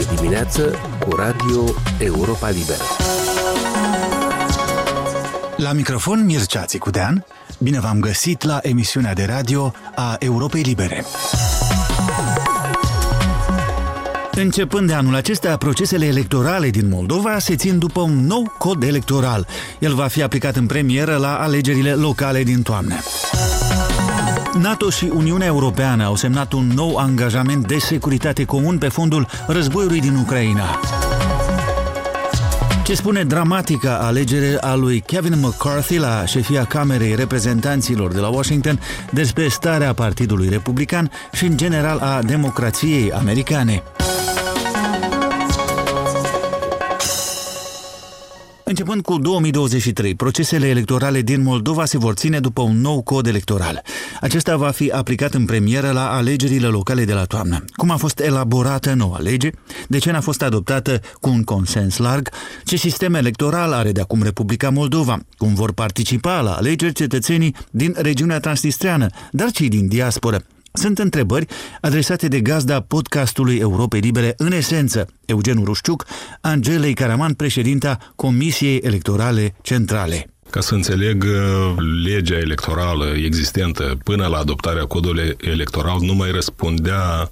de dimineață cu Radio Europa Liberă. La microfon Mircea Țicudean, bine v-am găsit la emisiunea de radio a Europei Libere. Începând de anul acesta, procesele electorale din Moldova se țin după un nou cod electoral. El va fi aplicat în premieră la alegerile locale din toamnă. NATO și Uniunea Europeană au semnat un nou angajament de securitate comun pe fondul războiului din Ucraina. Ce spune dramatica alegere a lui Kevin McCarthy la șefia Camerei Reprezentanților de la Washington despre starea Partidului Republican și în general a democrației americane. Începând cu 2023, procesele electorale din Moldova se vor ține după un nou cod electoral. Acesta va fi aplicat în premieră la alegerile locale de la toamnă. Cum a fost elaborată noua lege? De ce n-a fost adoptată cu un consens larg? Ce sistem electoral are de acum Republica Moldova? Cum vor participa la alegeri cetățenii din regiunea transnistreană, dar și din diasporă? Sunt întrebări adresate de gazda podcastului Europei Libere în esență, Eugen Rușciuc, Angelei Caraman, președinta Comisiei Electorale Centrale. Ca să înțeleg, legea electorală existentă până la adoptarea codului electoral nu mai răspundea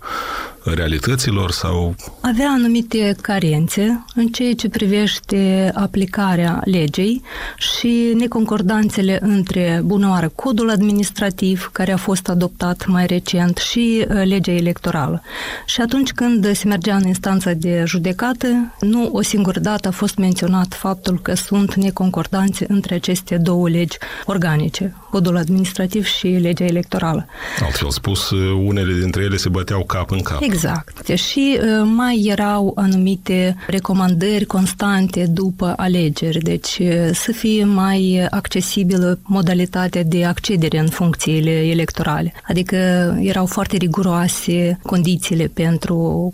realităților sau... Avea anumite carențe în ceea ce privește aplicarea legei și neconcordanțele între, bună oară, codul administrativ care a fost adoptat mai recent și uh, legea electorală. Și atunci când se mergea în instanța de judecată, nu o singură dată a fost menționat faptul că sunt neconcordanțe între aceste două legi organice, codul administrativ și legea electorală. Altfel spus, unele dintre ele se băteau cap în cap. Exact. Și uh, mai erau anumite recomandări constante după alegeri, deci uh, să fie mai accesibilă modalitatea de accedere în funcțiile electorale. Adică erau foarte riguroase condițiile pentru,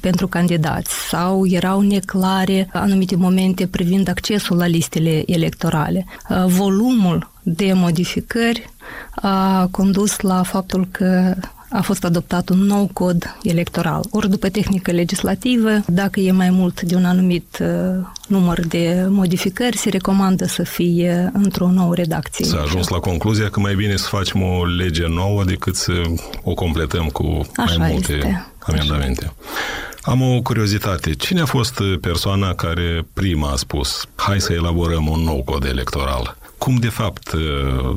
pentru candidați sau erau neclare anumite momente privind accesul la listele electorale. Uh, volumul de modificări a condus la faptul că a fost adoptat un nou cod electoral. Ori după tehnică legislativă, dacă e mai mult de un anumit uh, număr de modificări, se recomandă să fie într-o nouă redacție. S-a ajuns la concluzia că mai bine să facem o lege nouă decât să o completăm cu Așa mai multe este. amendamente. Așa. Am o curiozitate. Cine a fost persoana care prima a spus hai să elaborăm un nou cod electoral? Cum de fapt uh,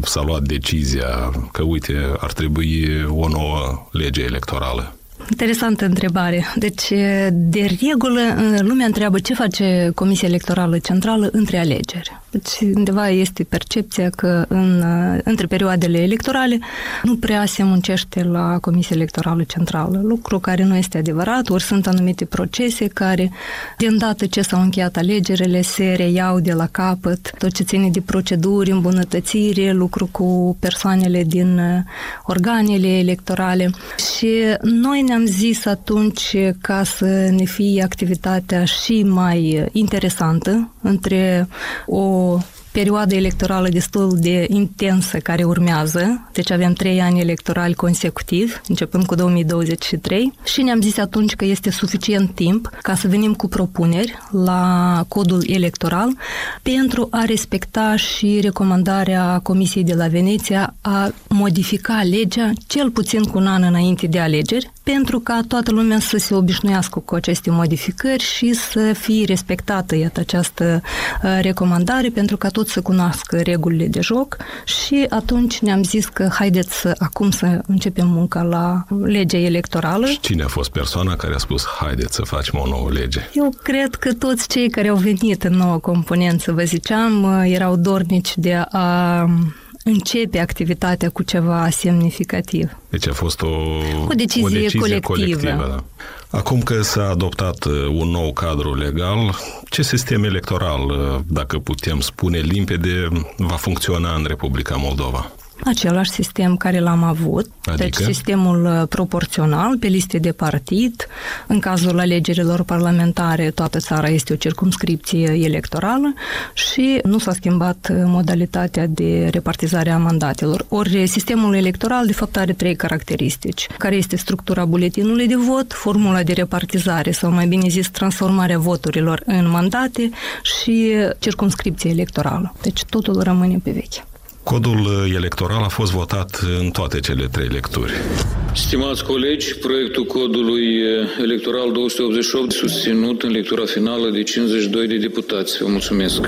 s-a luat decizia că, uite, ar trebui o nouă lege electorală? Interesantă întrebare. Deci, de regulă, lumea întreabă ce face Comisia Electorală Centrală între alegeri. Deci, undeva este percepția că în, între perioadele electorale nu prea se muncește la Comisia Electorală Centrală, lucru care nu este adevărat, ori sunt anumite procese care, de îndată ce s-au încheiat alegerile, se reiau de la capăt, tot ce ține de proceduri, îmbunătățire, lucru cu persoanele din organele electorale. Și noi ne-am zis atunci ca să ne fie activitatea și mai interesantă între o perioadă electorală destul de intensă care urmează, deci avem trei ani electorali consecutiv, începând cu 2023, și ne-am zis atunci că este suficient timp ca să venim cu propuneri la codul electoral pentru a respecta și recomandarea Comisiei de la Veneția a modifica legea cel puțin cu un an înainte de alegeri, pentru ca toată lumea să se obișnuiască cu aceste modificări și să fie respectată iată, această uh, recomandare pentru ca tot să cunoască regulile de joc și atunci ne-am zis că haideți să, acum să începem munca la legea electorală. Și cine a fost persoana care a spus haideți să facem o nouă lege? Eu cred că toți cei care au venit în noua componență, vă ziceam, uh, erau dornici de a începe activitatea cu ceva semnificativ. Deci a fost o, o decizie, o decizie colectivă. colectivă da. Acum că s-a adoptat uh, un nou cadru legal, ce sistem electoral, uh, dacă putem spune limpede, va funcționa în Republica Moldova? Același sistem care l-am avut, Adică? deci sistemul uh, proporțional pe liste de partid. În cazul alegerilor parlamentare, toată țara este o circumscripție electorală și nu s-a schimbat uh, modalitatea de repartizare a mandatelor. Ori sistemul electoral, de fapt, are trei caracteristici, care este structura buletinului de vot, formula de repartizare sau mai bine zis transformarea voturilor în mandate și circumscripție electorală. Deci totul rămâne pe veche. Codul electoral a fost votat în toate cele trei lecturi. Stimați colegi, proiectul codului electoral 288 susținut în lectura finală de 52 de deputați. Vă mulțumesc.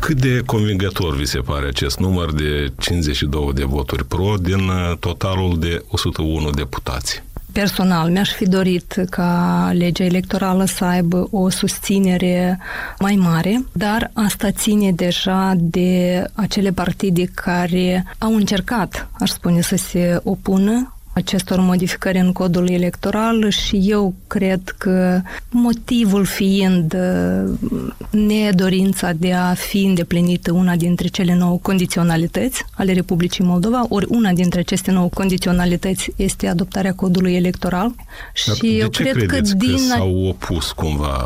Cât de convingător vi se pare acest număr de 52 de voturi pro din totalul de 101 deputați? Personal, mi-aș fi dorit ca legea electorală să aibă o susținere mai mare, dar asta ține deja de acele partide care au încercat, aș spune, să se opună acestor modificări în codul electoral și eu cred că motivul fiind uh, nedorința de a fi îndeplinită una dintre cele nouă condiționalități ale Republicii Moldova, ori una dintre aceste nouă condiționalități este adoptarea codului electoral. Dar și de eu ce cred că credeți din că s-au opus cumva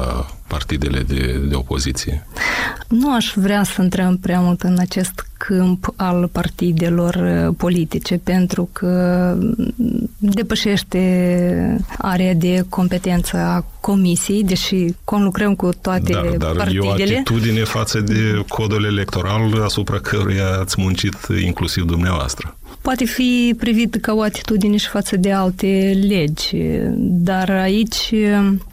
partidele de, de opoziție? Nu aș vrea să intrăm prea mult în acest câmp al partidelor uh, politice, pentru că depășește area de competență a comisiei, deși conlucrăm cu toate dar, dar partidele. e o atitudine față de codul electoral asupra căruia ați muncit inclusiv dumneavoastră. Poate fi privit ca o atitudine și față de alte legi, dar aici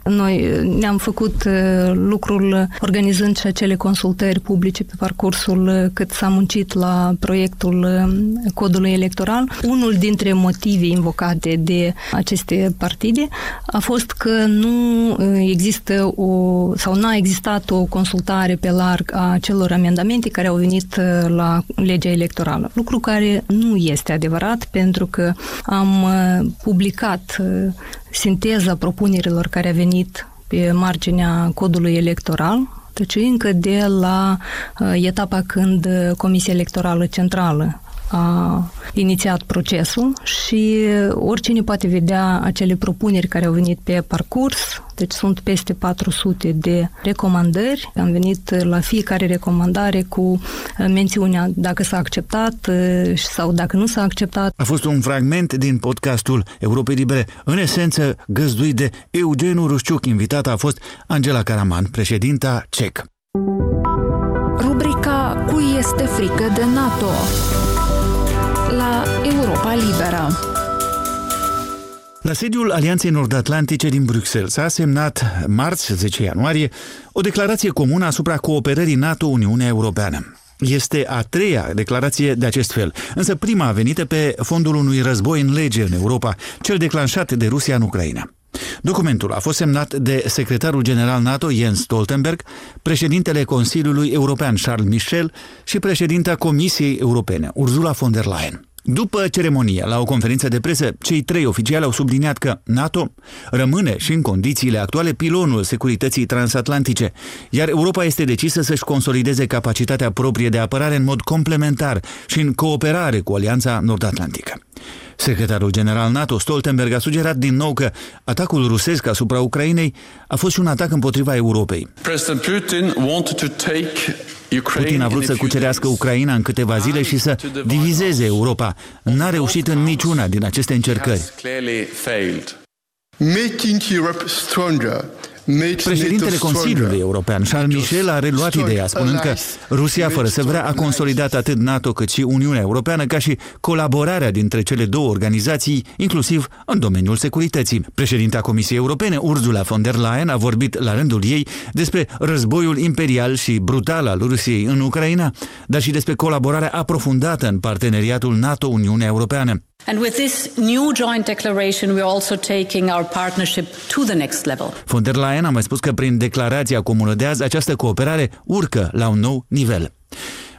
noi ne-am făcut uh, lucrul organizând și acele consultări publice pe parcursul uh, cât s-a muncit la proiectul uh, codului electoral. Unul dintre motive invocate de aceste partide a fost că nu există o, sau n-a existat o consultare pe larg a celor amendamente care au venit la legea electorală, lucru care nu este este adevărat pentru că am uh, publicat uh, sinteza propunerilor care a venit pe marginea codului electoral, deci încă de la uh, etapa când Comisia Electorală Centrală a inițiat procesul și oricine poate vedea acele propuneri care au venit pe parcurs, deci sunt peste 400 de recomandări. Am venit la fiecare recomandare cu mențiunea dacă s-a acceptat sau dacă nu s-a acceptat. A fost un fragment din podcastul Europei Libere, în esență găzduit de Eugen Rușciuc. Invitata a fost Angela Caraman, președinta CEC. Rubrica Cui este frică de NATO? la Europa Liberă. La sediul Alianței Nord-Atlantice din Bruxelles s-a semnat marți 10 ianuarie o declarație comună asupra cooperării NATO-Uniunea Europeană. Este a treia declarație de acest fel, însă prima a venit pe fondul unui război în lege în Europa, cel declanșat de Rusia în Ucraina. Documentul a fost semnat de secretarul general NATO Jens Stoltenberg, președintele Consiliului European Charles Michel și președinta Comisiei Europene Ursula von der Leyen. După ceremonie, la o conferință de presă, cei trei oficiali au subliniat că NATO rămâne și în condițiile actuale pilonul securității transatlantice, iar Europa este decisă să-și consolideze capacitatea proprie de apărare în mod complementar și în cooperare cu Alianța Nord-Atlantică. Secretarul general NATO Stoltenberg a sugerat din nou că atacul rusesc asupra Ucrainei a fost și un atac împotriva Europei. Putin a vrut să cucerească Ucraina în câteva zile și să divizeze Europa. N-a reușit în niciuna din aceste încercări. Making Europe stronger Președintele Consiliului European, Charles Michel, a reluat ideea, spunând că Rusia, fără să vrea, a consolidat atât NATO cât și Uniunea Europeană, ca și colaborarea dintre cele două organizații, inclusiv în domeniul securității. Președinta Comisiei Europene, Ursula von der Leyen, a vorbit la rândul ei despre războiul imperial și brutal al Rusiei în Ucraina, dar și despre colaborarea aprofundată în parteneriatul NATO-Uniunea Europeană. And with this new joint declaration, we are also taking our partnership to the next level. Von der Leyen a mai spus că prin declarația comună de azi, această cooperare urcă la un nou nivel.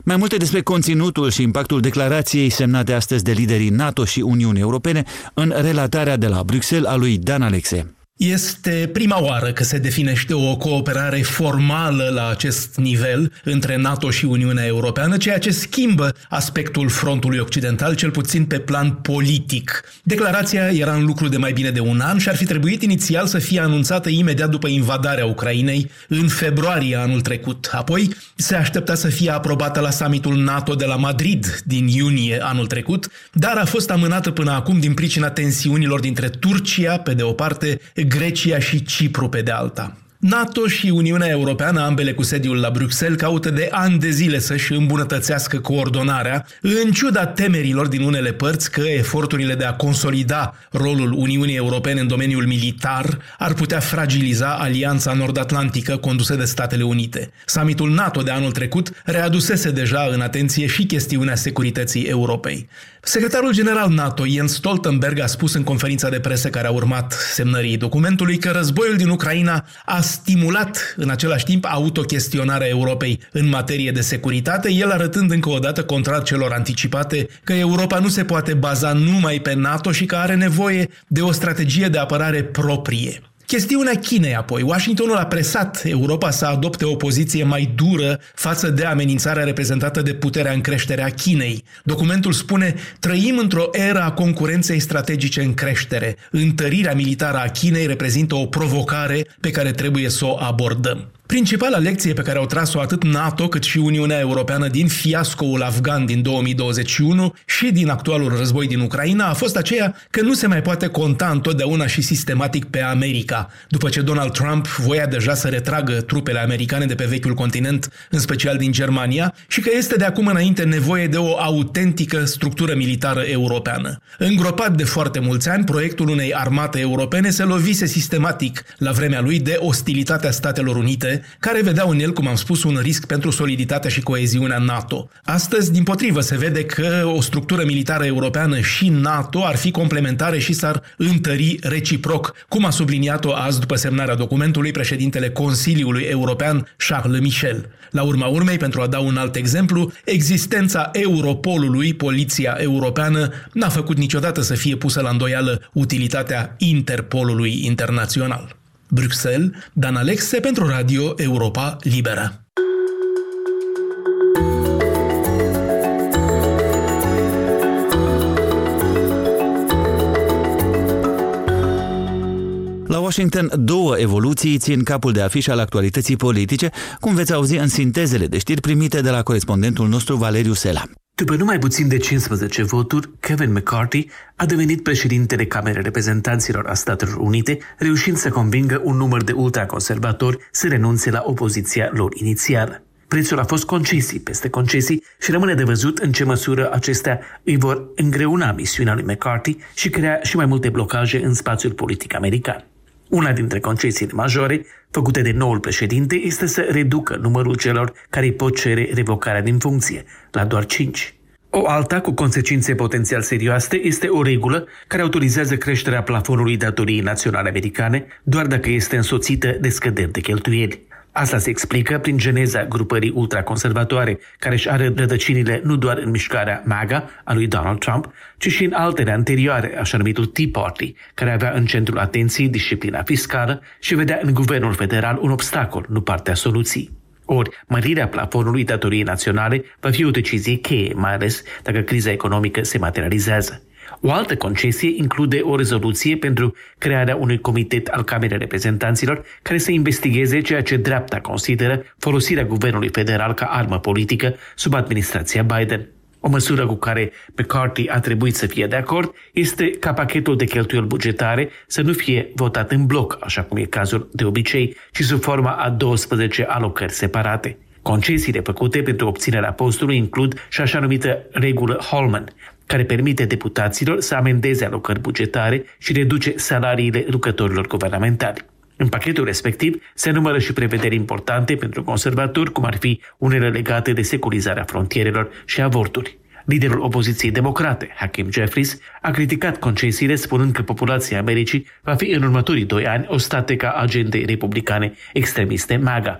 Mai multe despre conținutul și impactul declarației semnate astăzi de liderii NATO și Uniunii Europene în relatarea de la Bruxelles a lui Dan Alexe. Este prima oară că se definește o cooperare formală la acest nivel între NATO și Uniunea Europeană, ceea ce schimbă aspectul frontului occidental, cel puțin pe plan politic. Declarația era în lucru de mai bine de un an și ar fi trebuit inițial să fie anunțată imediat după invadarea Ucrainei în februarie anul trecut. Apoi se aștepta să fie aprobată la summitul NATO de la Madrid din iunie anul trecut, dar a fost amânată până acum din pricina tensiunilor dintre Turcia, pe de o parte, Grecia și Cipru pe de alta. NATO și Uniunea Europeană, ambele cu sediul la Bruxelles, caută de ani de zile să-și îmbunătățească coordonarea, în ciuda temerilor din unele părți că eforturile de a consolida rolul Uniunii Europene în domeniul militar ar putea fragiliza alianța nord-atlantică condusă de Statele Unite. Summitul NATO de anul trecut readusese deja în atenție și chestiunea securității Europei. Secretarul general NATO, Jens Stoltenberg, a spus în conferința de presă care a urmat semnării documentului că războiul din Ucraina a stimulat în același timp autochestionarea Europei în materie de securitate, el arătând încă o dată, contrar celor anticipate, că Europa nu se poate baza numai pe NATO și că are nevoie de o strategie de apărare proprie. Chestiunea Chinei apoi. Washingtonul a presat Europa să adopte o poziție mai dură față de amenințarea reprezentată de puterea în creștere a Chinei. Documentul spune, trăim într-o era a concurenței strategice în creștere. Întărirea militară a Chinei reprezintă o provocare pe care trebuie să o abordăm. Principala lecție pe care au tras-o atât NATO cât și Uniunea Europeană din fiascoul afgan din 2021 și din actualul război din Ucraina a fost aceea că nu se mai poate conta întotdeauna și sistematic pe America, după ce Donald Trump voia deja să retragă trupele americane de pe vechiul continent, în special din Germania, și că este de acum înainte nevoie de o autentică structură militară europeană. Îngropat de foarte mulți ani, proiectul unei armate europene se lovise sistematic la vremea lui de ostilitatea Statelor Unite, care vedeau în el, cum am spus, un risc pentru soliditatea și coeziunea NATO. Astăzi, din potrivă, se vede că o structură militară europeană și NATO ar fi complementare și s-ar întări reciproc, cum a subliniat-o azi după semnarea documentului președintele Consiliului European Charles Michel. La urma urmei, pentru a da un alt exemplu, existența Europolului, Poliția Europeană, n-a făcut niciodată să fie pusă la îndoială utilitatea Interpolului internațional. Bruxelles, Dan Alexe pentru Radio Europa Liberă. La Washington, două evoluții țin capul de afiș al actualității politice, cum veți auzi în sintezele de știri primite de la corespondentul nostru Valeriu Sela. După numai puțin de 15 voturi, Kevin McCarthy a devenit președintele Camerei Reprezentanților a Statelor Unite, reușind să convingă un număr de ultraconservatori să renunțe la opoziția lor inițială. Prețul a fost concesii peste concesii și rămâne de văzut în ce măsură acestea îi vor îngreuna misiunea lui McCarthy și crea și mai multe blocaje în spațiul politic american. Una dintre concesiile majore făcute de noul președinte este să reducă numărul celor care îi pot cere revocarea din funcție, la doar 5. O alta cu consecințe potențial serioase este o regulă care autorizează creșterea plafonului datoriei naționale americane doar dacă este însoțită de scăderi de cheltuieli. Asta se explică prin geneza grupării ultraconservatoare, care își are rădăcinile nu doar în mișcarea MAGA a lui Donald Trump, ci și în altele anterioare, așa numitul Tea Party, care avea în centrul atenției disciplina fiscală și vedea în guvernul federal un obstacol, nu partea soluției. Ori, mărirea plafonului datoriei naționale va fi o decizie cheie, mai ales dacă criza economică se materializează. O altă concesie include o rezoluție pentru crearea unui comitet al Camerei Reprezentanților care să investigheze ceea ce dreapta consideră folosirea guvernului federal ca armă politică sub administrația Biden. O măsură cu care McCarthy a trebuit să fie de acord este ca pachetul de cheltuieli bugetare să nu fie votat în bloc, așa cum e cazul de obicei, ci sub forma a 12 alocări separate. Concesiile făcute pentru obținerea postului includ și așa numită regulă Holman, care permite deputaților să amendeze alocări bugetare și reduce salariile lucrătorilor guvernamentali. În pachetul respectiv se numără și prevederi importante pentru conservatori, cum ar fi unele legate de securizarea frontierelor și avorturi. Liderul opoziției democrate, Hakim Jeffries, a criticat concesiile spunând că populația Americii va fi în următorii doi ani o stateca agendei republicane extremiste MAGA.